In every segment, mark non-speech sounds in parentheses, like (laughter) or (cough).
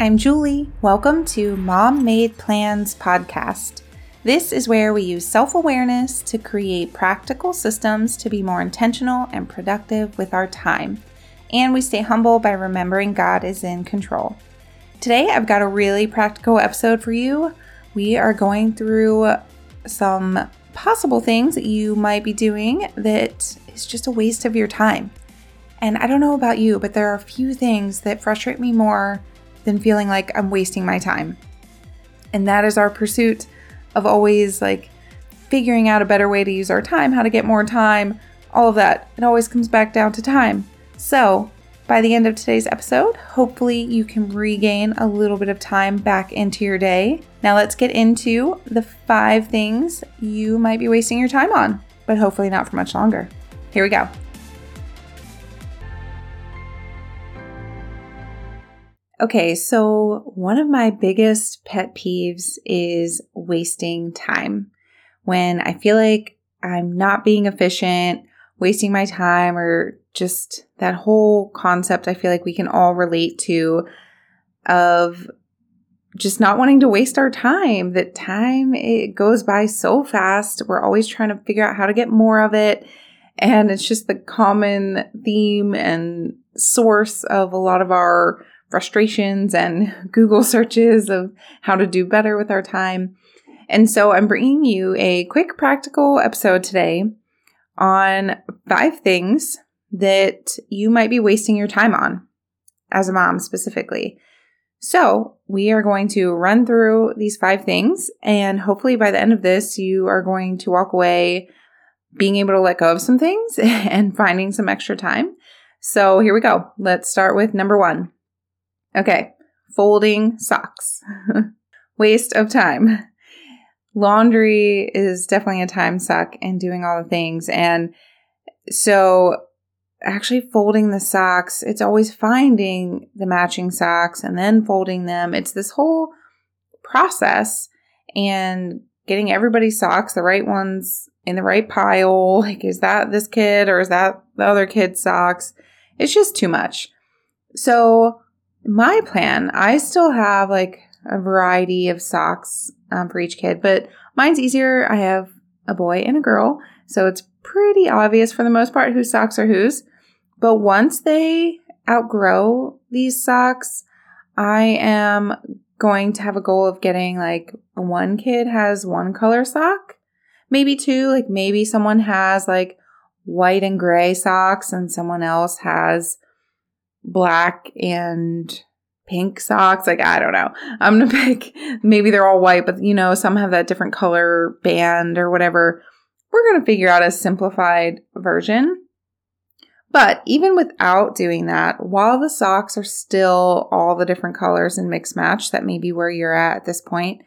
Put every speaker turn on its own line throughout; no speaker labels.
I'm Julie. Welcome to Mom Made Plans podcast. This is where we use self awareness to create practical systems to be more intentional and productive with our time. And we stay humble by remembering God is in control. Today, I've got a really practical episode for you. We are going through some possible things that you might be doing that is just a waste of your time. And I don't know about you, but there are a few things that frustrate me more than feeling like I'm wasting my time. And that is our pursuit of always like figuring out a better way to use our time, how to get more time, all of that. It always comes back down to time. So, by the end of today's episode, hopefully you can regain a little bit of time back into your day. Now, let's get into the five things you might be wasting your time on, but hopefully not for much longer. Here we go. Okay, so one of my biggest pet peeves is wasting time. When I feel like I'm not being efficient, wasting my time, or just that whole concept I feel like we can all relate to of just not wanting to waste our time. That time it goes by so fast. We're always trying to figure out how to get more of it. And it's just the common theme and source of a lot of our frustrations and (laughs) Google searches of how to do better with our time. And so I'm bringing you a quick practical episode today on five things that you might be wasting your time on as a mom specifically. So, we are going to run through these five things, and hopefully, by the end of this, you are going to walk away being able to let go of some things (laughs) and finding some extra time. So, here we go. Let's start with number one Okay, folding socks. (laughs) Waste of time. Laundry is definitely a time suck and doing all the things. And so, actually, folding the socks, it's always finding the matching socks and then folding them. It's this whole process and getting everybody's socks, the right ones in the right pile. (laughs) Like, is that this kid or is that the other kid's socks? It's just too much. So, my plan, I still have like a variety of socks um, for each kid, but mine's easier. I have a boy and a girl, so it's pretty obvious for the most part whose socks are whose. But once they outgrow these socks, I am going to have a goal of getting like one kid has one color sock, maybe two, like maybe someone has like white and gray socks and someone else has black and pink socks. Like, I don't know. I'm going (laughs) to pick, maybe they're all white, but you know, some have that different color band or whatever. We're going to figure out a simplified version. But even without doing that, while the socks are still all the different colors and mix match, that may be where you're at at this point,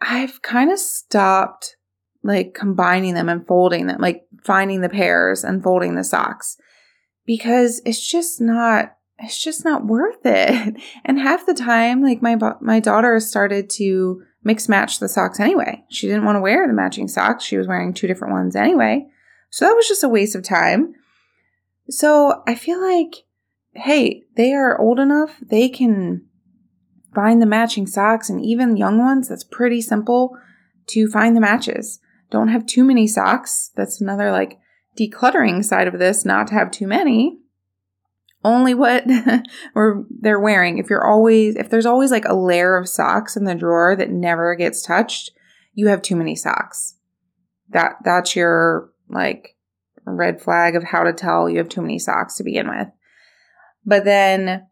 I've kind of stopped like combining them and folding them, like finding the pairs and folding the socks because it's just not it's just not worth it. (laughs) And half the time like my my daughter started to mix match the socks anyway. She didn't want to wear the matching socks. She was wearing two different ones anyway. So that was just a waste of time. So I feel like hey, they are old enough. They can find the matching socks and even young ones that's pretty simple to find the matches. Don't have too many socks. That's another like decluttering side of this, not to have too many. Only what (laughs) or they're wearing. If you're always if there's always like a layer of socks in the drawer that never gets touched, you have too many socks. That that's your like red flag of how to tell you have too many socks to begin with. But then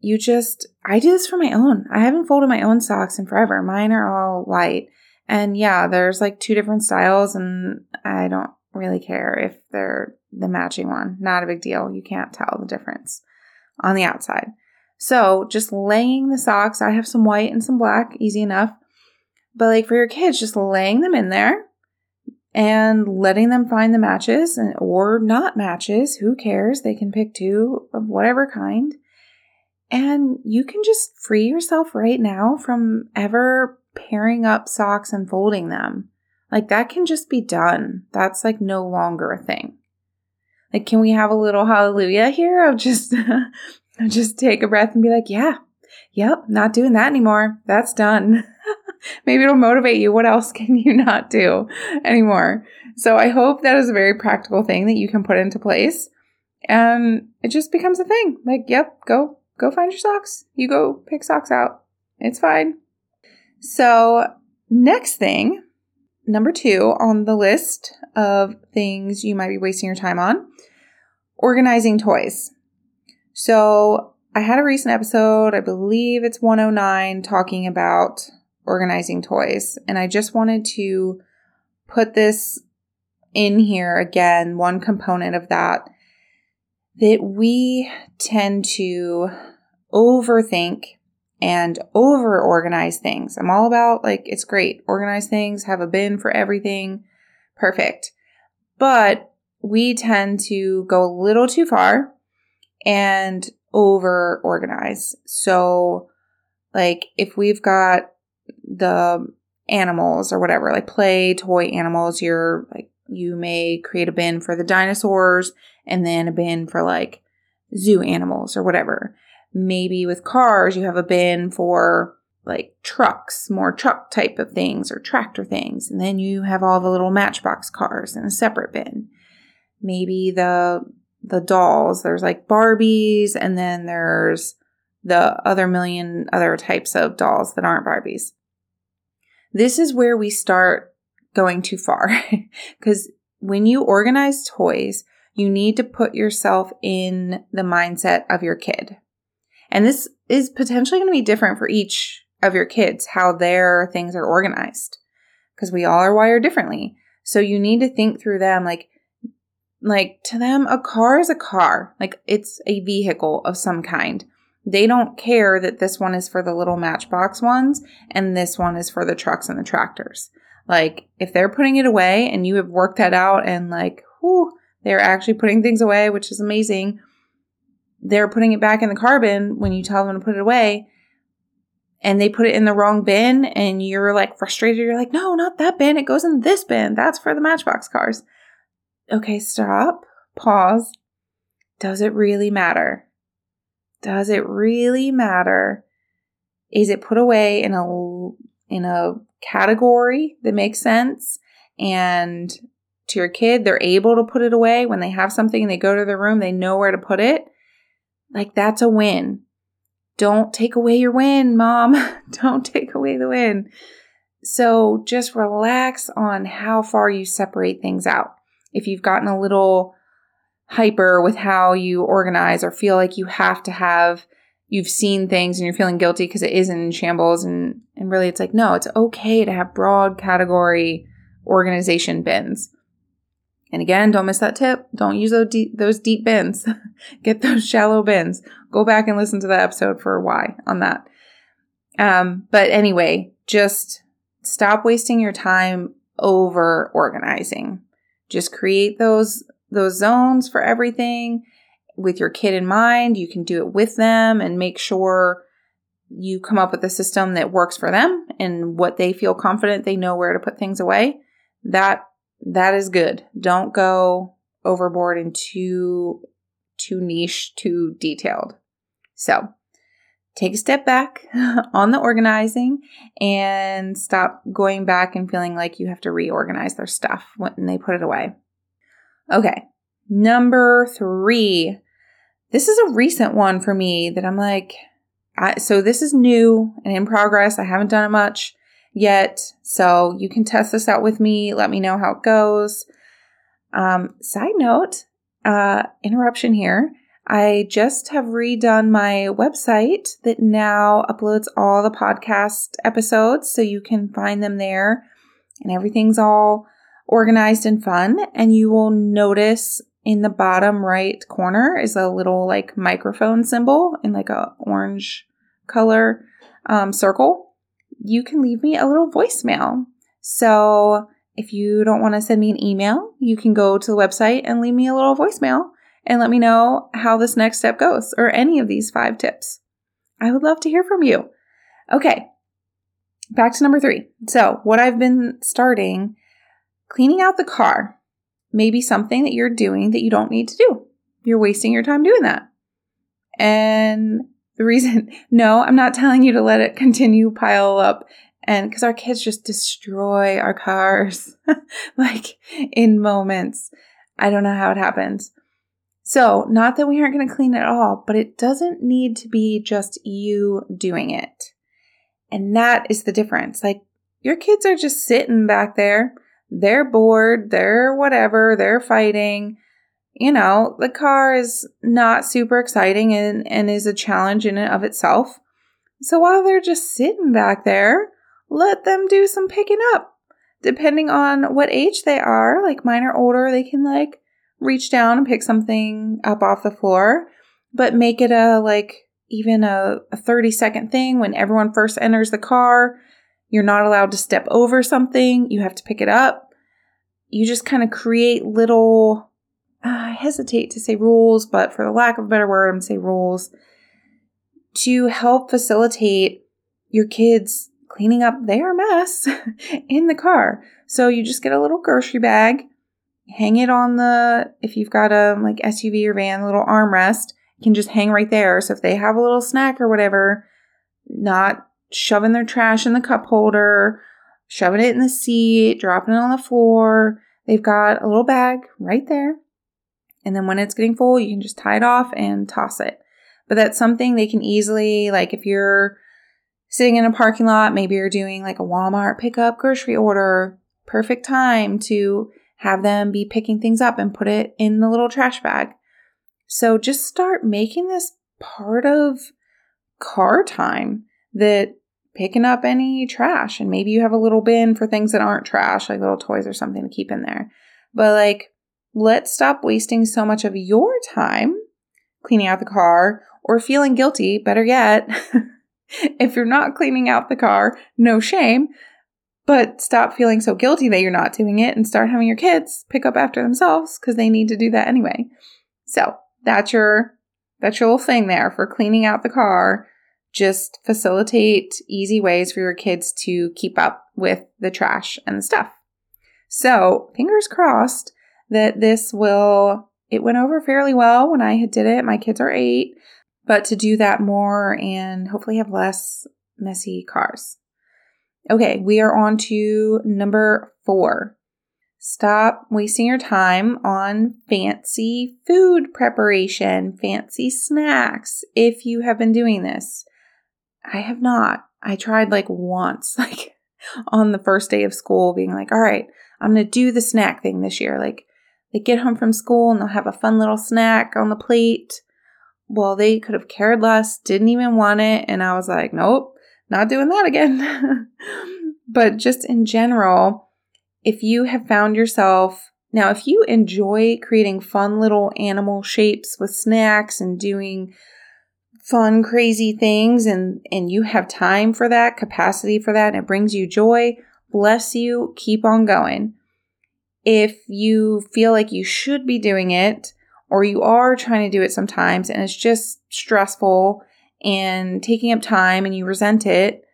you just I do this for my own. I haven't folded my own socks in forever. Mine are all white. And yeah, there's like two different styles and I don't really care if they're the matching one. Not a big deal. You can't tell the difference on the outside. So just laying the socks, I have some white and some black, easy enough. But like for your kids, just laying them in there and letting them find the matches and or not matches, who cares? They can pick two of whatever kind. And you can just free yourself right now from ever pairing up socks and folding them. Like that can just be done. That's like no longer a thing. Like, can we have a little hallelujah here of just, (laughs) just take a breath and be like, yeah, yep, not doing that anymore. That's done. (laughs) Maybe it'll motivate you. What else (laughs) can you not do anymore? So I hope that is a very practical thing that you can put into place. And it just becomes a thing. Like, yep, go, go find your socks. You go pick socks out. It's fine. So next thing, number two on the list of things you might be wasting your time on, organizing toys. So I had a recent episode, I believe it's 109, talking about organizing toys. And I just wanted to put this in here again, one component of that, that we tend to overthink and over organize things. I'm all about like, it's great. Organize things, have a bin for everything. Perfect. But we tend to go a little too far and over organize. So, like, if we've got the animals or whatever, like play toy animals, you're like, you may create a bin for the dinosaurs and then a bin for like zoo animals or whatever. Maybe with cars, you have a bin for like trucks, more truck type of things or tractor things. And then you have all the little matchbox cars in a separate bin. Maybe the the dolls, there's like Barbies and then there's the other million other types of dolls that aren't Barbies. This is where we start going too far (laughs) because when you organize toys, you need to put yourself in the mindset of your kid. And this is potentially going to be different for each of your kids, how their things are organized, because we all are wired differently. So you need to think through them like, like to them, a car is a car. Like it's a vehicle of some kind. They don't care that this one is for the little matchbox ones and this one is for the trucks and the tractors. Like if they're putting it away and you have worked that out and like, whoo, they're actually putting things away, which is amazing. They're putting it back in the carbon when you tell them to put it away and they put it in the wrong bin and you're like frustrated. You're like, no, not that bin. It goes in this bin. That's for the matchbox cars. Okay, stop. Pause. Does it really matter? Does it really matter? Is it put away in a in a category that makes sense and to your kid they're able to put it away when they have something and they go to their room they know where to put it like that's a win. Don't take away your win mom. (laughs) Don't take away the win. So just relax on how far you separate things out. If you've gotten a little hyper with how you organize or feel like you have to have you've seen things and you're feeling guilty because it is in shambles and and really it's like no it's okay to have broad category organization bins and again don't miss that tip. Don't use those deep, those deep bins. (laughs) Get those shallow bins. Go back and listen to the episode for why on that. Um, but anyway just stop wasting your time over organizing. Just create those those zones for everything with your kid in mind. You can do it with them and make sure you come up with a system that works for them and what they feel confident they know where to put things away. That that is good. Don't go overboard and too too niche, too detailed. So, take a step back (laughs) on the organizing and stop going back and feeling like you have to reorganize their stuff when they put it away. Okay, number three. This is a recent one for me that I'm like, I, so this is new and in progress. I haven't done it much yet. So you can test this out with me. Let me know how it goes. Um, side note, uh, interruption here. I just have redone my website that now uploads all the podcast episodes so you can find them there and everything's all organized and fun. And you will notice in the bottom right corner is a little like microphone symbol in like a orange color um, circle. You can leave me a little voicemail. So if you don't want to send me an email, you can go to the website and leave me a little voicemail and let me know how this next step goes or any of these five tips. I would love to hear from you. Okay, back to number three. So, what I've been starting Cleaning out the car may be something that you're doing that you don't need to do. You're wasting your time doing that. And The reason, (laughs) no, I'm not telling you to let it continue pile up. And because our kids just destroy our cars (laughs) like in moments. I don't know how it happens. So, not that we aren't going to clean it all, but it doesn't need to be just you doing it. And that is the difference. Like, your kids are just sitting back there. They're bored. They're whatever. They're fighting. You know, the car is not super exciting and, and is a challenge in and of itself. So while they're just sitting back there, let them do some picking up. Depending on what age they are, like mine are older, they can like reach down and pick something up off the floor, but make it a like even a, a 30 second thing when everyone first enters the car. You're not allowed to step over something, you have to pick it up. You just kind of create little, I hesitate to say rules, but for the lack of a better word, I'm say rules to help facilitate your kids cleaning up their mess (laughs) in the car. So you just get a little grocery bag hang it on the if you've got a like SUV or van, little armrest, can just hang right there. So if they have a little snack or whatever, not shoving their trash in the cup holder, shoving it in the seat, dropping it on the floor. They've got a little bag right there. And then when it's getting full, you can just tie it off and toss it. But that's something they can easily, like if you're sitting in a parking lot, maybe you're doing like a Walmart pickup grocery order, perfect time to have them be picking things up and put it in the little trash bag. So just start making this part of car time that picking up any trash and maybe you have a little bin for things that aren't trash like little toys or something to keep in there. But like let's stop wasting so much of your time cleaning out the car or feeling guilty, better yet, (laughs) if you're not cleaning out the car, no shame, but stop feeling so guilty that you're not doing it and start having your kids pick up after themselves because they need to do that anyway. So that's your that's your little thing there for cleaning out the car. Just facilitate easy ways for your kids to keep up with the trash and the stuff. So fingers crossed that this will it went over fairly well when I did it. My kids are eight, but to do that more and hopefully have less messy cars. Okay, we are on to number four. Stop wasting your time on fancy food preparation, fancy snacks, if you have been doing this. I have not. I tried like once, (laughs) like on the first day of school, being like, all right, I'm going to do the snack thing this year. Like, they get home from school and they'll have a fun little snack on the plate. Well, they could have cared less, didn't even want it. And I was like, nope, not doing that again. (laughs) but just in general, if you have found yourself now, if you enjoy creating fun little animal shapes with snacks and doing fun, crazy things, and, and you have time for that, capacity for that, and it brings you joy, bless you, keep on going. If you feel like you should be doing it, or you are trying to do it sometimes and it's just stressful and taking up time and you resent it,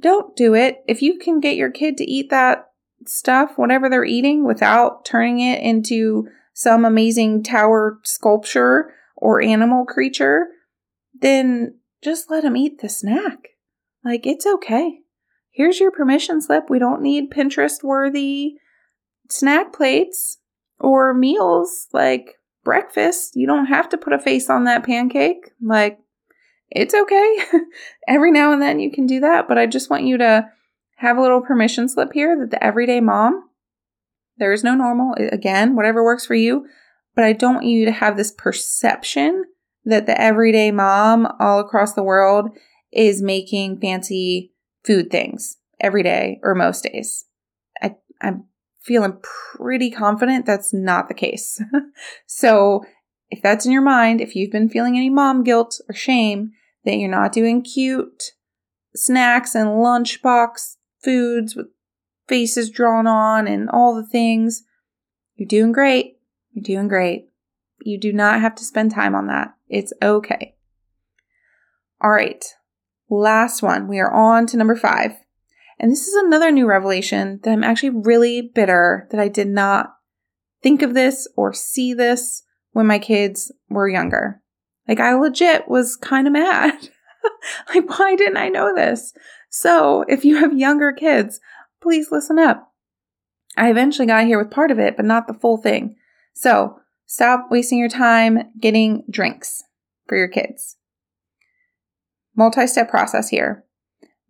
don't do it. If you can get your kid to eat that stuff, whatever they're eating, without turning it into some amazing tower sculpture or animal creature, then just let them eat the snack. Like, it's okay. Here's your permission slip. We don't need Pinterest worthy snack plates or meals like breakfast. You don't have to put a face on that pancake. Like, it's okay. (laughs) Every now and then you can do that, but I just want you to have a little permission slip here that the everyday mom, there is no normal. Again, whatever works for you, but I don't want you to have this perception that the everyday mom all across the world is making fancy food things every day or most days. I, I'm feeling pretty confident that's not the case. (laughs) so if that's in your mind, if you've been feeling any mom guilt or shame that you're not doing cute snacks and lunchbox foods with faces drawn on and all the things, you're doing great. You're doing great. You do not have to spend time on that. It's okay. All right. Last one. We are on to number five. And this is another new revelation that I'm actually really bitter that I did not think of this or see this when my kids were younger. Like, I legit was kind of mad. (laughs) like, why didn't I know this? So, if you have younger kids, please listen up. I eventually got here with part of it, but not the full thing. So, stop wasting your time getting drinks for your kids. Multi step process here.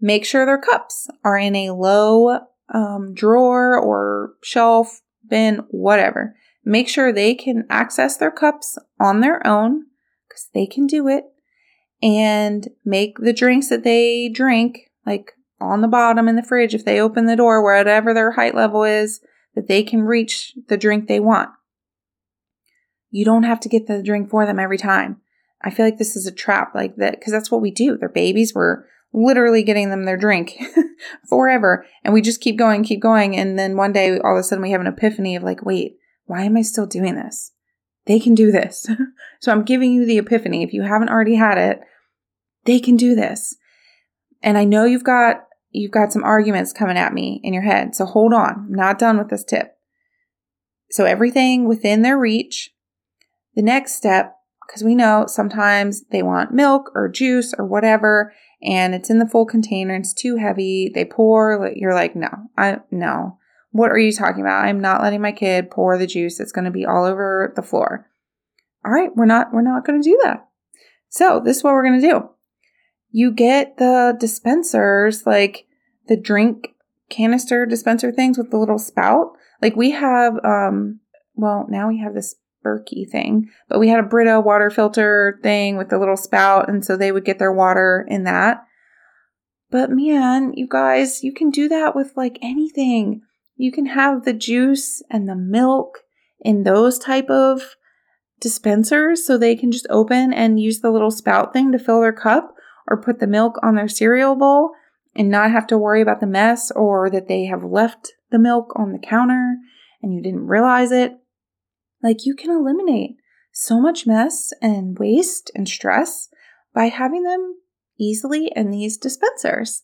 Make sure their cups are in a low um, drawer or shelf, bin, whatever. Make sure they can access their cups on their own because they can do it and make the drinks that they drink, like on the bottom in the fridge, if they open the door, whatever their height level is, that they can reach the drink they want. You don't have to get the drink for them every time. I feel like this is a trap like that because that's what we do. They're babies. We're literally getting them their drink (laughs) forever. And we just keep going, keep going. And then one day, all of a sudden, we have an epiphany of like, wait, why am I still doing this? They can do this. (laughs) so I'm giving you the epiphany. If you haven't already had it, they can do this. And I know you've got you've got some arguments coming at me in your head. So hold on. I'm not done with this tip. So everything within their reach. The next step, because we know sometimes they want milk or juice or whatever, and it's in the full container, it's too heavy. They pour, you're like, no, I no. What are you talking about? I'm not letting my kid pour the juice. It's going to be all over the floor. All right, we're not we're not going to do that. So, this is what we're going to do. You get the dispensers like the drink canister dispenser things with the little spout. Like we have um well, now we have this Berkey thing, but we had a Brita water filter thing with the little spout and so they would get their water in that. But man, you guys, you can do that with like anything. You can have the juice and the milk in those type of dispensers so they can just open and use the little spout thing to fill their cup or put the milk on their cereal bowl and not have to worry about the mess or that they have left the milk on the counter and you didn't realize it. Like you can eliminate so much mess and waste and stress by having them easily in these dispensers.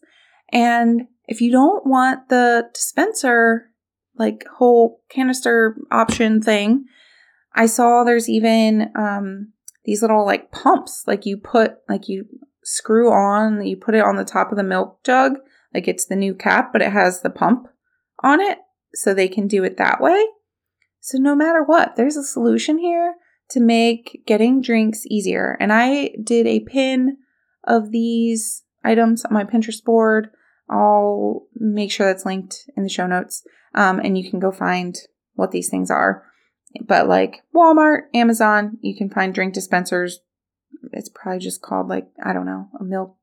And if you don't want the dispenser, like whole canister option thing, I saw there's even um, these little like pumps, like you put, like you screw on, you put it on the top of the milk jug, like it's the new cap, but it has the pump on it, so they can do it that way. So no matter what, there's a solution here to make getting drinks easier. And I did a pin of these items on my Pinterest board. I'll make sure that's linked in the show notes. Um, and you can go find what these things are. But like Walmart, Amazon, you can find drink dispensers. It's probably just called like, I don't know, a milk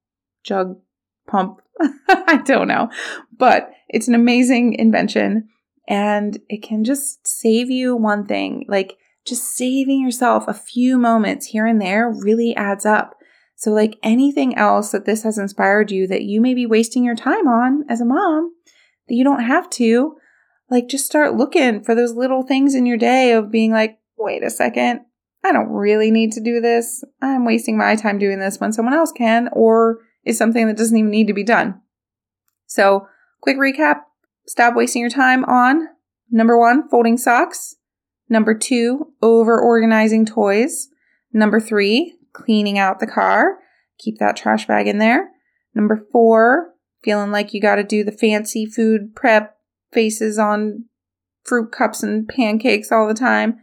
jug pump. (laughs) I don't know. But it's an amazing invention and it can just save you one thing. Like just saving yourself a few moments here and there really adds up. So, like anything else that this has inspired you that you may be wasting your time on as a mom, that you don't have to, like just start looking for those little things in your day of being like, wait a second, I don't really need to do this. I'm wasting my time doing this when someone else can, or is something that doesn't even need to be done. So, quick recap stop wasting your time on number one, folding socks. Number two, over organizing toys. Number three, cleaning out the car. Keep that trash bag in there. Number four, feeling like you got to do the fancy food prep faces on fruit cups and pancakes all the time.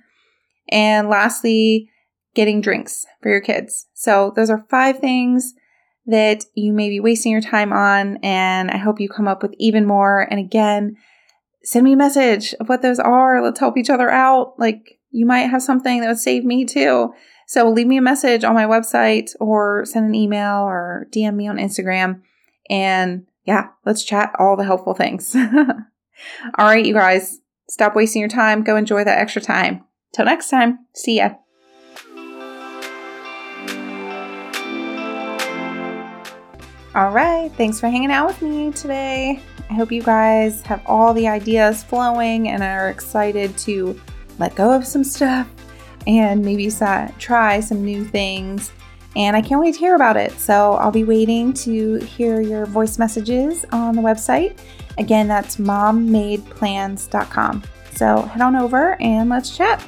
And lastly, getting drinks for your kids. So those are five things that you may be wasting your time on. And I hope you come up with even more. And again, send me a message of what those are. Let's help each other out. Like you might have something that would save me too. So leave me a message on my website or send an email or DM me on Instagram. And yeah, let's chat all the helpful things. (laughs) all right, you guys, stop wasting your time. Go enjoy that extra time. Till next time, see ya. All right, thanks for hanging out with me today. I hope you guys have all the ideas flowing and are excited to let go of some stuff and maybe try some new things. And I can't wait to hear about it. So I'll be waiting to hear your voice messages on the website. Again, that's mommadeplans.com. So head on over and let's chat.